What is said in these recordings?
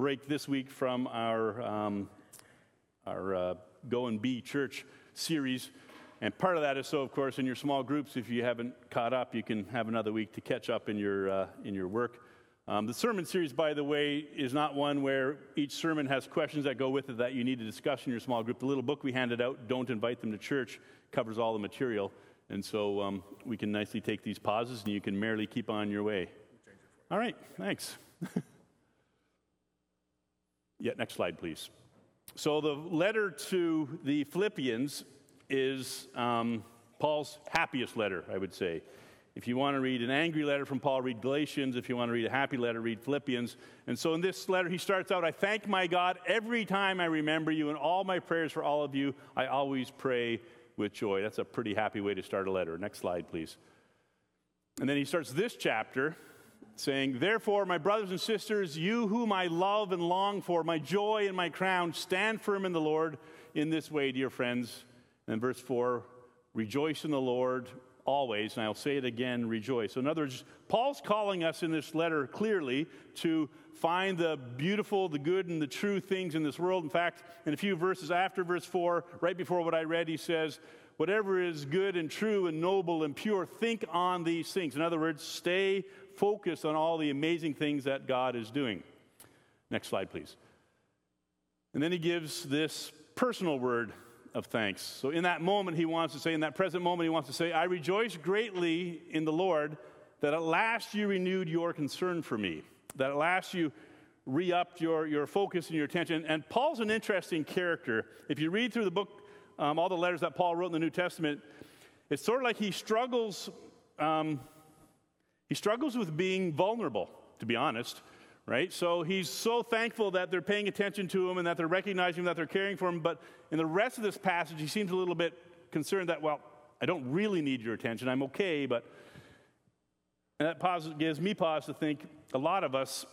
break this week from our, um, our uh, Go and Be Church series. And part of that is so, of course, in your small groups, if you haven't caught up, you can have another week to catch up in your, uh, in your work. Um, the sermon series, by the way, is not one where each sermon has questions that go with it that you need to discuss in your small group. The little book we handed out, Don't Invite Them to Church, covers all the material. And so um, we can nicely take these pauses and you can merrily keep on your way. All right, thanks. yeah, next slide, please. So the letter to the Philippians is um, Paul's happiest letter, I would say. If you want to read an angry letter from Paul, read Galatians. If you want to read a happy letter, read Philippians. And so in this letter, he starts out I thank my God every time I remember you, and all my prayers for all of you, I always pray with joy. That's a pretty happy way to start a letter. Next slide, please. And then he starts this chapter saying, Therefore, my brothers and sisters, you whom I love and long for, my joy and my crown, stand firm in the Lord in this way, dear friends. And verse 4 Rejoice in the Lord always. And I'll say it again rejoice. So, in other words, Paul's calling us in this letter clearly to find the beautiful, the good, and the true things in this world. In fact, in a few verses after verse 4, right before what I read, he says, Whatever is good and true and noble and pure, think on these things. In other words, stay focused on all the amazing things that God is doing. Next slide, please. And then he gives this personal word of thanks. So, in that moment, he wants to say, in that present moment, he wants to say, I rejoice greatly in the Lord that at last you renewed your concern for me, that at last you re upped your, your focus and your attention. And Paul's an interesting character. If you read through the book, um, all the letters that Paul wrote in the New Testament, it's sort of like he struggles. Um, he struggles with being vulnerable, to be honest right? So he's so thankful that they're paying attention to him and that they're recognizing him, that they're caring for him. But in the rest of this passage, he seems a little bit concerned that, well, I don't really need your attention. I'm okay, but. And that pause gives me pause to think a lot of us,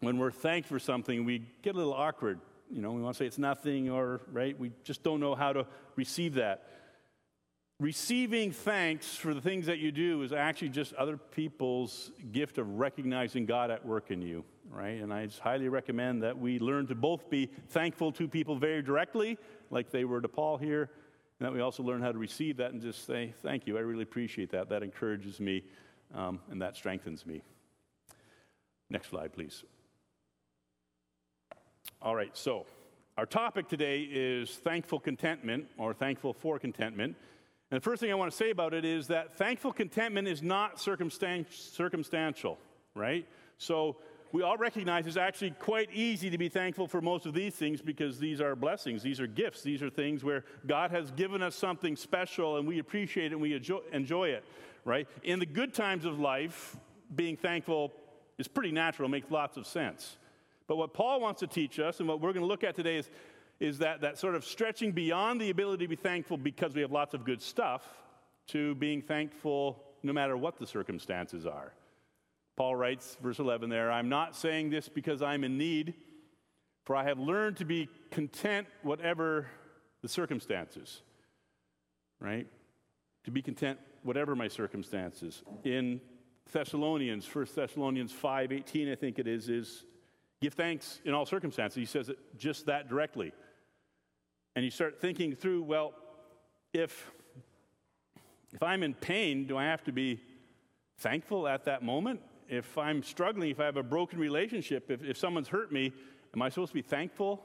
when we're thanked for something, we get a little awkward. You know, we want to say it's nothing, or, right? We just don't know how to receive that receiving thanks for the things that you do is actually just other people's gift of recognizing God at work in you, right? And I highly recommend that we learn to both be thankful to people very directly, like they were to Paul here, and that we also learn how to receive that and just say, Thank you, I really appreciate that. That encourages me um, and that strengthens me. Next slide, please. All right, so our topic today is thankful contentment or thankful for contentment. And the first thing I want to say about it is that thankful contentment is not circumstan- circumstantial, right? So we all recognize it's actually quite easy to be thankful for most of these things because these are blessings, these are gifts, these are things where God has given us something special and we appreciate it and we enjoy it, right? In the good times of life, being thankful is pretty natural, makes lots of sense. But what Paul wants to teach us and what we're going to look at today is is that, that sort of stretching beyond the ability to be thankful because we have lots of good stuff to being thankful no matter what the circumstances are. Paul writes, verse 11 there, I'm not saying this because I'm in need, for I have learned to be content whatever the circumstances. Right? To be content whatever my circumstances. In Thessalonians, 1 Thessalonians 5 18, I think it is, is give thanks in all circumstances. He says it just that directly and you start thinking through, well, if, if I'm in pain, do I have to be thankful at that moment? If I'm struggling, if I have a broken relationship, if, if someone's hurt me, am I supposed to be thankful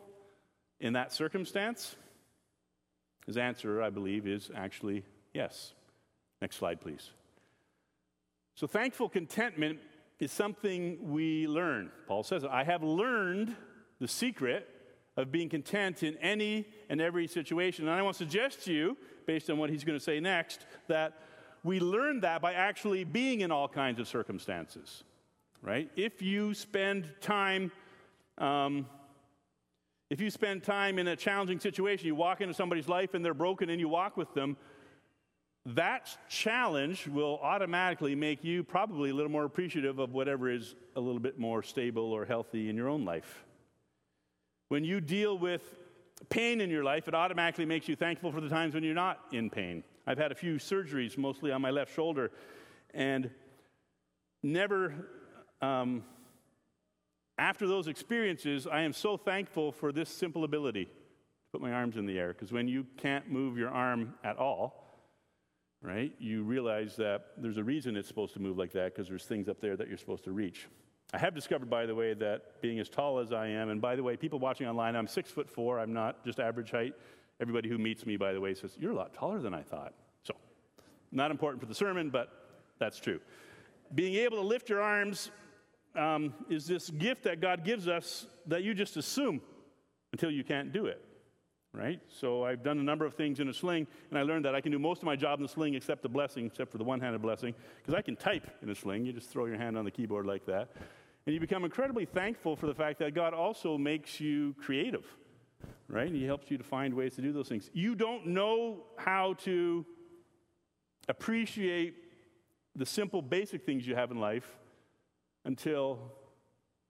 in that circumstance? His answer, I believe, is actually yes. Next slide, please. So, thankful contentment is something we learn. Paul says, I have learned the secret of being content in any and every situation. And I want to suggest to you, based on what he's going to say next, that we learn that by actually being in all kinds of circumstances, right? If you spend time, um, if you spend time in a challenging situation, you walk into somebody's life and they're broken and you walk with them, that challenge will automatically make you probably a little more appreciative of whatever is a little bit more stable or healthy in your own life. When you deal with pain in your life, it automatically makes you thankful for the times when you're not in pain. I've had a few surgeries, mostly on my left shoulder, and never um, after those experiences, I am so thankful for this simple ability to put my arms in the air. Because when you can't move your arm at all, right, you realize that there's a reason it's supposed to move like that because there's things up there that you're supposed to reach. I have discovered, by the way, that being as tall as I am, and by the way, people watching online, I'm six foot four, I'm not just average height. Everybody who meets me, by the way, says, You're a lot taller than I thought. So, not important for the sermon, but that's true. Being able to lift your arms um, is this gift that God gives us that you just assume until you can't do it, right? So I've done a number of things in a sling, and I learned that I can do most of my job in the sling except the blessing, except for the one handed blessing, because I can type in a sling. You just throw your hand on the keyboard like that. And you become incredibly thankful for the fact that God also makes you creative, right? He helps you to find ways to do those things. You don't know how to appreciate the simple, basic things you have in life until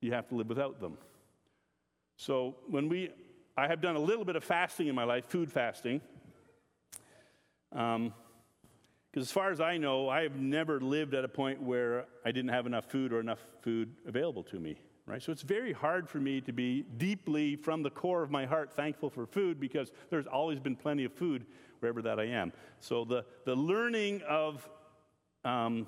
you have to live without them. So when we, I have done a little bit of fasting in my life, food fasting. Because um, as far as I know, I have never lived at a point where I didn't have enough food or enough food available to me. Right? So it's very hard for me to be deeply, from the core of my heart, thankful for food because there's always been plenty of food wherever that I am. So the, the learning of um,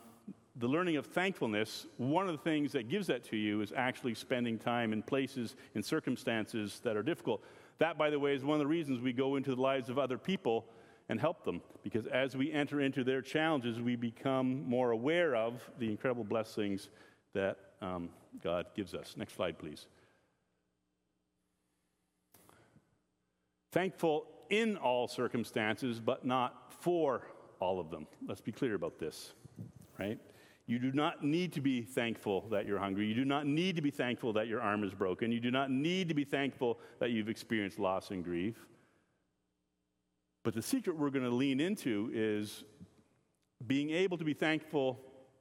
the learning of thankfulness, one of the things that gives that to you is actually spending time in places, in circumstances that are difficult. That, by the way, is one of the reasons we go into the lives of other people and help them. Because as we enter into their challenges, we become more aware of the incredible blessings that um, God gives us. Next slide, please. Thankful in all circumstances, but not for all of them. Let's be clear about this, right? You do not need to be thankful that you're hungry. You do not need to be thankful that your arm is broken. You do not need to be thankful that you've experienced loss and grief. But the secret we're going to lean into is being able to be thankful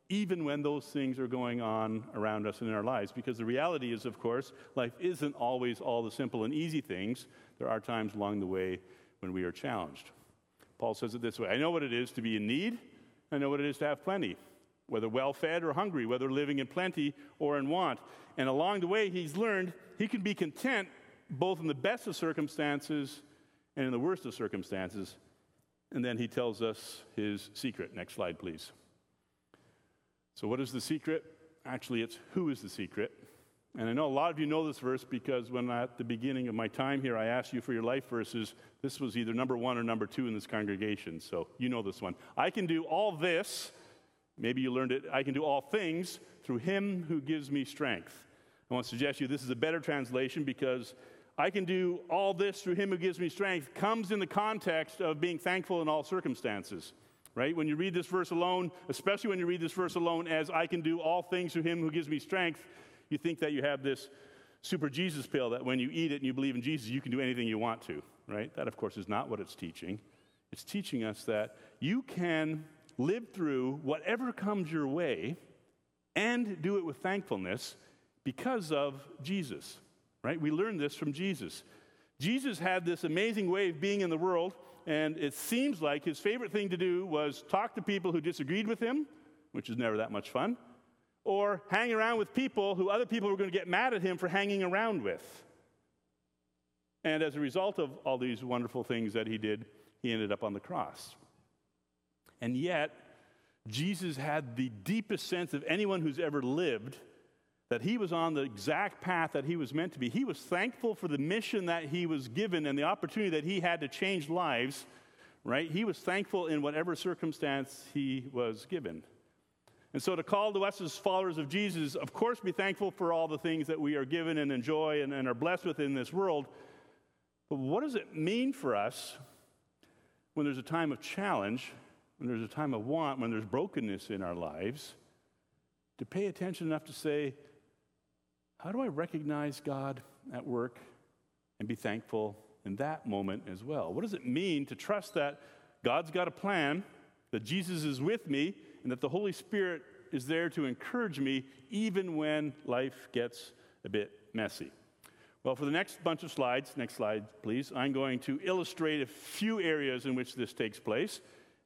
even when those things are going on around us and in our lives. Because the reality is, of course, life isn't always all the simple and easy things. There are times along the way when we are challenged. Paul says it this way I know what it is to be in need, I know what it is to have plenty whether well fed or hungry, whether living in plenty or in want. And along the way, he's learned he can be content both in the best of circumstances and in the worst of circumstances. And then he tells us his secret. Next slide, please. So, what is the secret? Actually, it's who is the secret. And I know a lot of you know this verse because when at the beginning of my time here I asked you for your life verses, this was either number one or number two in this congregation. So you know this one. I can do all this Maybe you learned it, I can do all things through him who gives me strength. I want to suggest to you this is a better translation because I can do all this through him who gives me strength comes in the context of being thankful in all circumstances. Right? When you read this verse alone, especially when you read this verse alone as I can do all things through him who gives me strength, you think that you have this super Jesus pill that when you eat it and you believe in Jesus, you can do anything you want to, right? That, of course, is not what it's teaching. It's teaching us that you can live through whatever comes your way and do it with thankfulness because of Jesus, right? We learned this from Jesus. Jesus had this amazing way of being in the world, and it seems like his favorite thing to do was talk to people who disagreed with him, which is never that much fun, or hang around with people who other people were going to get mad at him for hanging around with. And as a result of all these wonderful things that he did, he ended up on the cross. And yet, Jesus had the deepest sense of anyone who's ever lived that he was on the exact path that he was meant to be. He was thankful for the mission that he was given and the opportunity that he had to change lives, right? He was thankful in whatever circumstance he was given. And so, to call to us as followers of Jesus, of course, be thankful for all the things that we are given and enjoy and, and are blessed with in this world. But what does it mean for us when there's a time of challenge when there's a time of want, when there's brokenness in our lives, to pay attention enough to say, how do I recognize God at work and be thankful in that moment as well? What does it mean to trust that God's got a plan, that Jesus is with me, and that the Holy Spirit is there to encourage me even when life gets a bit messy? Well, for the next bunch of slides, next slide, please, I'm going to illustrate a few areas in which this takes place.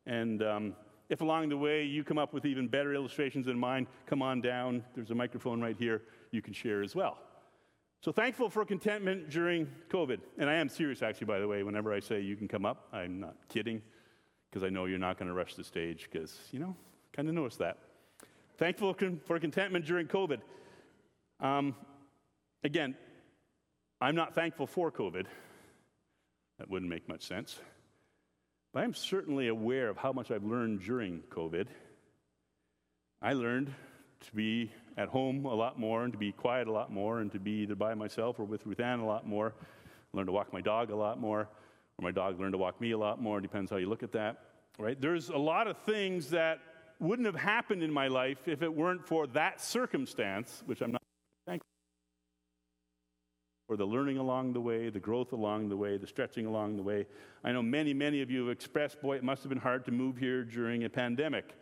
And um, if along the way you come up with even better illustrations than mine, come on down. There's a microphone right here you can share as well. So thankful for contentment during COVID. And I am serious, actually, by the way. Whenever I say you can come up, I'm not kidding, because I know you're not going to rush the stage, because, you know, kind of noticed that. Thankful for contentment during COVID. Um, again, I'm not thankful for COVID. That wouldn't make much sense. But I'm certainly aware of how much I've learned during COVID. I learned to be at home a lot more and to be quiet a lot more and to be either by myself or with Ruth Ann a lot more. I Learned to walk my dog a lot more, or my dog learned to walk me a lot more. Depends how you look at that, right? There's a lot of things that wouldn't have happened in my life if it weren't for that circumstance, which I'm not for the learning along the way, the growth along the way, the stretching along the way. I know many, many of you have expressed, boy, it must have been hard to move here during a pandemic.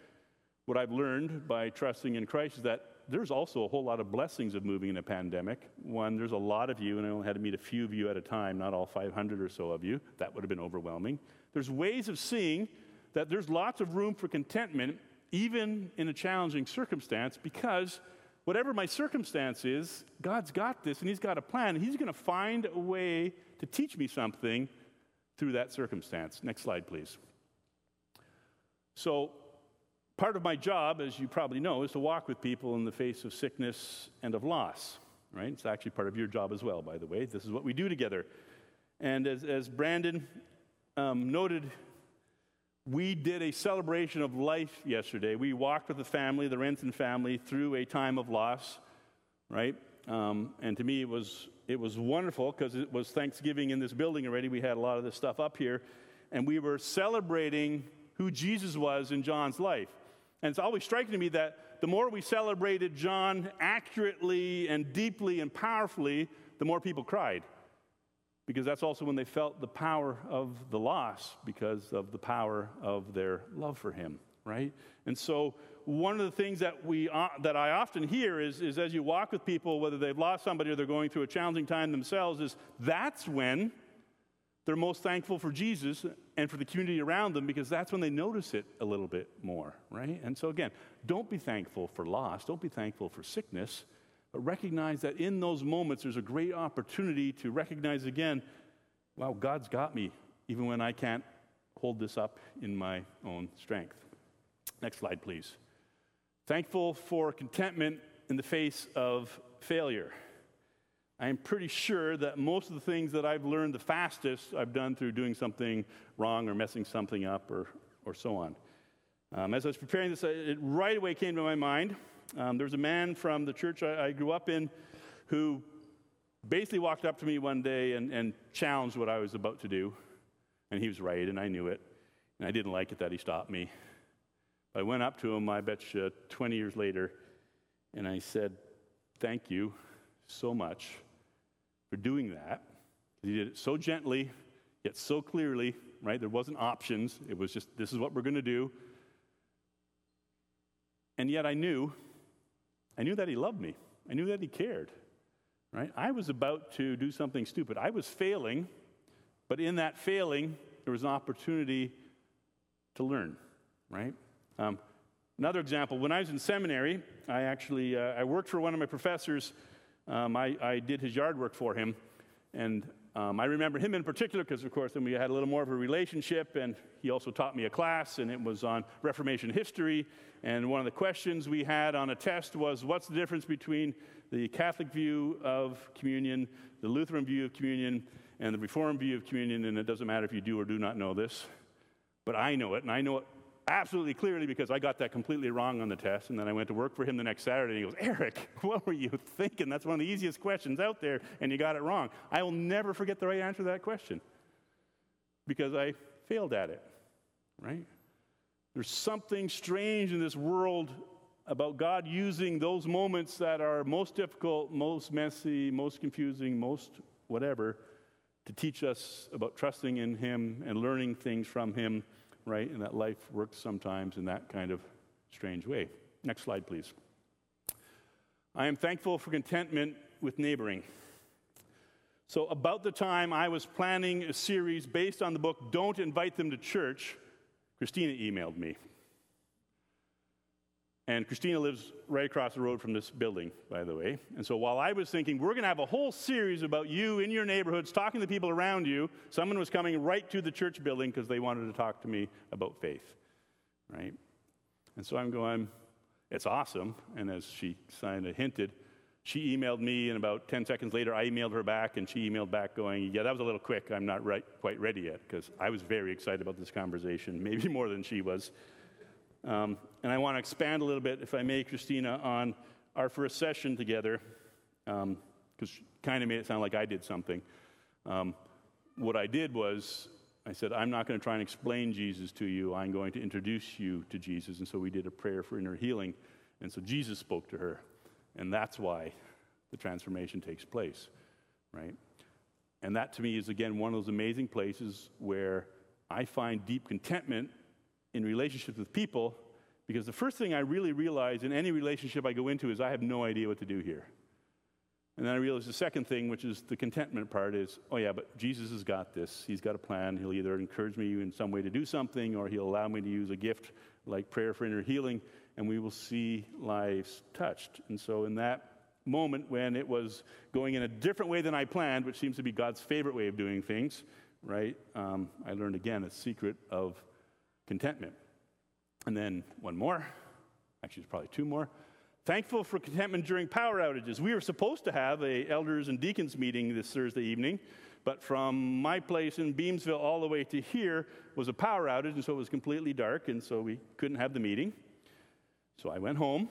What I've learned by trusting in Christ is that there's also a whole lot of blessings of moving in a pandemic. One, there's a lot of you, and I only had to meet a few of you at a time, not all 500 or so of you. That would have been overwhelming. There's ways of seeing that there's lots of room for contentment, even in a challenging circumstance, because whatever my circumstance is, God's got this and He's got a plan. He's going to find a way to teach me something through that circumstance. Next slide, please. So, part of my job, as you probably know, is to walk with people in the face of sickness and of loss, right? It's actually part of your job as well, by the way. This is what we do together. And as, as Brandon um, noted, we did a celebration of life yesterday. We walked with the family, the Renton family, through a time of loss, right? Um, and to me, it was, it was wonderful because it was Thanksgiving in this building already. We had a lot of this stuff up here. And we were celebrating who Jesus was in John's life. And it's always striking to me that the more we celebrated John accurately and deeply and powerfully, the more people cried. Because that's also when they felt the power of the loss because of the power of their love for him, right? And so, one of the things that, we, uh, that I often hear is, is as you walk with people, whether they've lost somebody or they're going through a challenging time themselves, is that's when they're most thankful for Jesus and for the community around them because that's when they notice it a little bit more, right? And so, again, don't be thankful for loss, don't be thankful for sickness, but recognize that in those moments there's a great opportunity to recognize again, wow, God's got me, even when I can't hold this up in my own strength. Next slide, please. Thankful for contentment in the face of failure. I'm pretty sure that most of the things that I've learned the fastest, I've done through doing something wrong or messing something up or, or so on. Um, as I was preparing this, it right away came to my mind. Um, there was a man from the church I, I, grew up in who basically walked up to me one day and, and challenged what I was about to do. And he was right, and I knew it. And I didn't like it that he stopped me. But I went up to him, I bet you, 20 years later, and I said, Thank you so much for doing that. He did it so gently, yet so clearly, right? There wasn't options. It was just, this is what we're going to do. And yet I knew, I knew that he loved me. I knew that he cared, right? I was about to do something stupid. I was failing, but in that failing, there was an opportunity to learn, right? Um, another example, when I was in seminary, I actually, uh, I worked for one of my professors um, I, I, did his yard work for him. And um, I remember him in particular because, of course, then we had a little more of a relationship, and he also taught me a class, and it was on Reformation history. And one of the questions we had on a test was what's the difference between the Catholic view of communion, the Lutheran view of communion, and the Reformed view of communion? And it doesn't matter if you do or do not know this, but I know it, and I know it absolutely clearly because I got that completely wrong on the test. And then I went to work for him the next Saturday, and he goes, Eric, what were you thinking? That's one of the easiest questions out there, and you got it wrong. I will never forget the right answer to that question because I failed at it, right? There's something strange in this world about God using those moments that are most difficult, most messy, most confusing, most whatever, to teach us about trusting in Him and learning things from Him right? And that life works sometimes in that kind of strange way. Next slide, please. I am thankful for contentment with neighboring. So, about the time I was planning a series based on the book Don't Invite Them to Church, Christina emailed me. And Christina lives right across the road from this building, by the way. And so while I was thinking, we're going to have a whole series about you in your neighborhoods, talking to the people around you, someone was coming right to the church building because they wanted to talk to me about faith, right? And so I'm going, it's awesome. And as she kind of hinted, she emailed me, and about 10 seconds later, I emailed her back, and she emailed back going, Yeah, that was a little quick. I'm not right, quite ready yet, because I was very excited about this conversation, maybe more than she was. Um, and I want to expand a little bit, if I may, Christina, on our first session together, because um, kind of made it sound like I did something. Um, what I did was, I said, I'm not going to try and explain Jesus to you. I'm going to introduce you to Jesus. And so we did a prayer for inner healing. And so Jesus spoke to her. And that's why the transformation takes place, right? And that to me is, again, one of those amazing places where I find deep contentment in relationships with people because the first thing I really realize in any relationship I go into is I have no idea what to do here. And then I realize the second thing, which is the contentment part, is oh, yeah, but Jesus has got this. He's got a plan. He'll either encourage me in some way to do something or he'll allow me to use a gift like prayer for inner healing, and we will see lives touched. And so, in that moment when it was going in a different way than I planned, which seems to be God's favorite way of doing things, right, um, I learned again a secret of contentment. And then one more, actually, there's probably two more. Thankful for contentment during power outages. We were supposed to have a elders and deacons meeting this Thursday evening, but from my place in Beamsville all the way to here was a power outage, and so it was completely dark, and so we couldn't have the meeting. So I went home,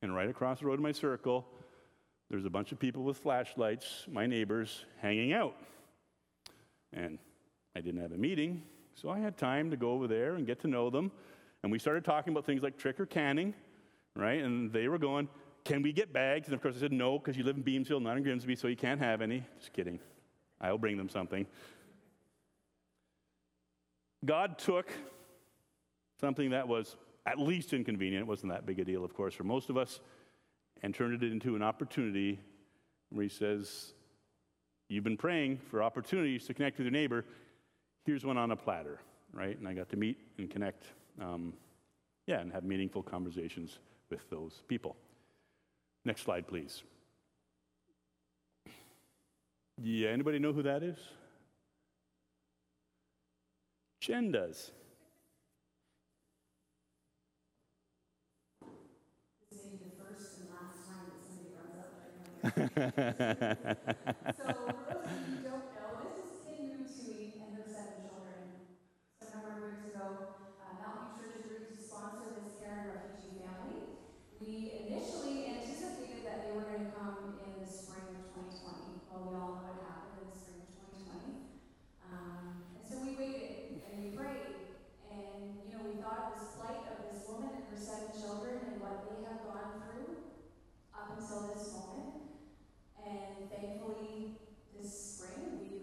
and right across the road in my circle, there's a bunch of people with flashlights, my neighbors, hanging out. And I didn't have a meeting, so I had time to go over there and get to know them. And we started talking about things like trick or canning, right? And they were going, Can we get bags? And of course I said, No, because you live in Beamsville, not in Grimsby, so you can't have any. Just kidding. I'll bring them something. God took something that was at least inconvenient, it wasn't that big a deal, of course, for most of us, and turned it into an opportunity where He says, You've been praying for opportunities to connect with your neighbor here's one on a platter, right? And I got to meet and connect, um, yeah, and have meaningful conversations with those people. Next slide, please. Yeah, anybody know who that is? Jen does. so, for those of you who don't know, this is Kim Mutui and her seven children. Some number of years ago, uh, Mountain View Church agreed to sponsor this Karen refugee family. We initially anticipated that they were going to come in the spring of 2020. Well, we all know what happened in the spring of 2020. Um, and so we waited and we prayed. And, you know, we thought of this plight of this woman and her seven children and what they have gone through up until this moment. And thankfully, this spring, we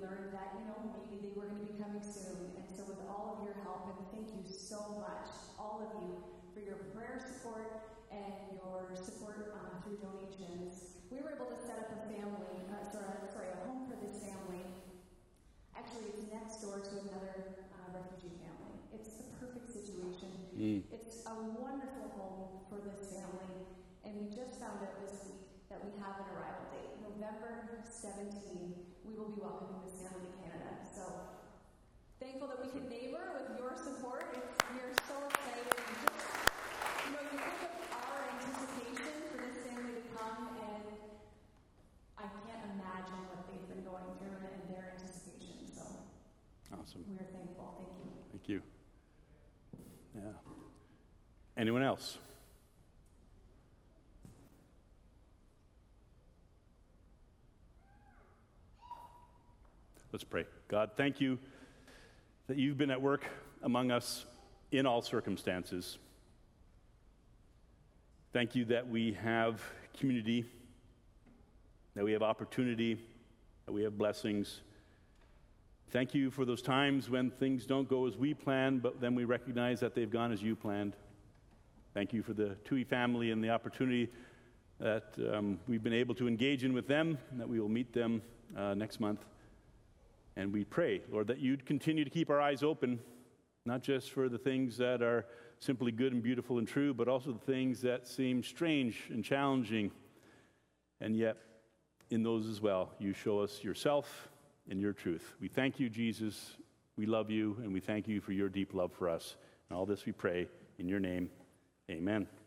learned that, you maybe they were going to be coming soon. And so, with all of your help, and thank you so much, all of you, for your prayer support and your support uh, through donations, we were able to set up a family, uh, sorry, sorry, a home for this family. Actually, it's next door to another uh, refugee family. It's the perfect situation. Mm. It's a wonderful home for this family. And we just found out this week that we have an arrival date. November 17, we will be welcoming this family So thankful that we can neighbor with your support. We are so excited. And just, you know, you think of our anticipation for this family to come, and I can't imagine what they've been going through and their anticipation. So awesome. We're thankful. Thank you. Thank you. Yeah. Anyone else? Let's pray. God, thank you that you've been at work among us in all circumstances. Thank you that we have community, that we have opportunity, that we have blessings. Thank you for those times when things don't go as we plan, but then we recognize that they've gone as you planned. Thank you for the Tui family and the opportunity that um, we've been able to engage in with them, and that we will meet them uh, next month. And we pray, Lord, that you'd continue to keep our eyes open not just for the things that are simply good and beautiful and true, but also the things that seem strange and challenging. And yet, in those as well, you show us yourself and your truth. We thank you, Jesus. We love you, and we thank you for your deep love for us. And all this we pray in your name. Amen.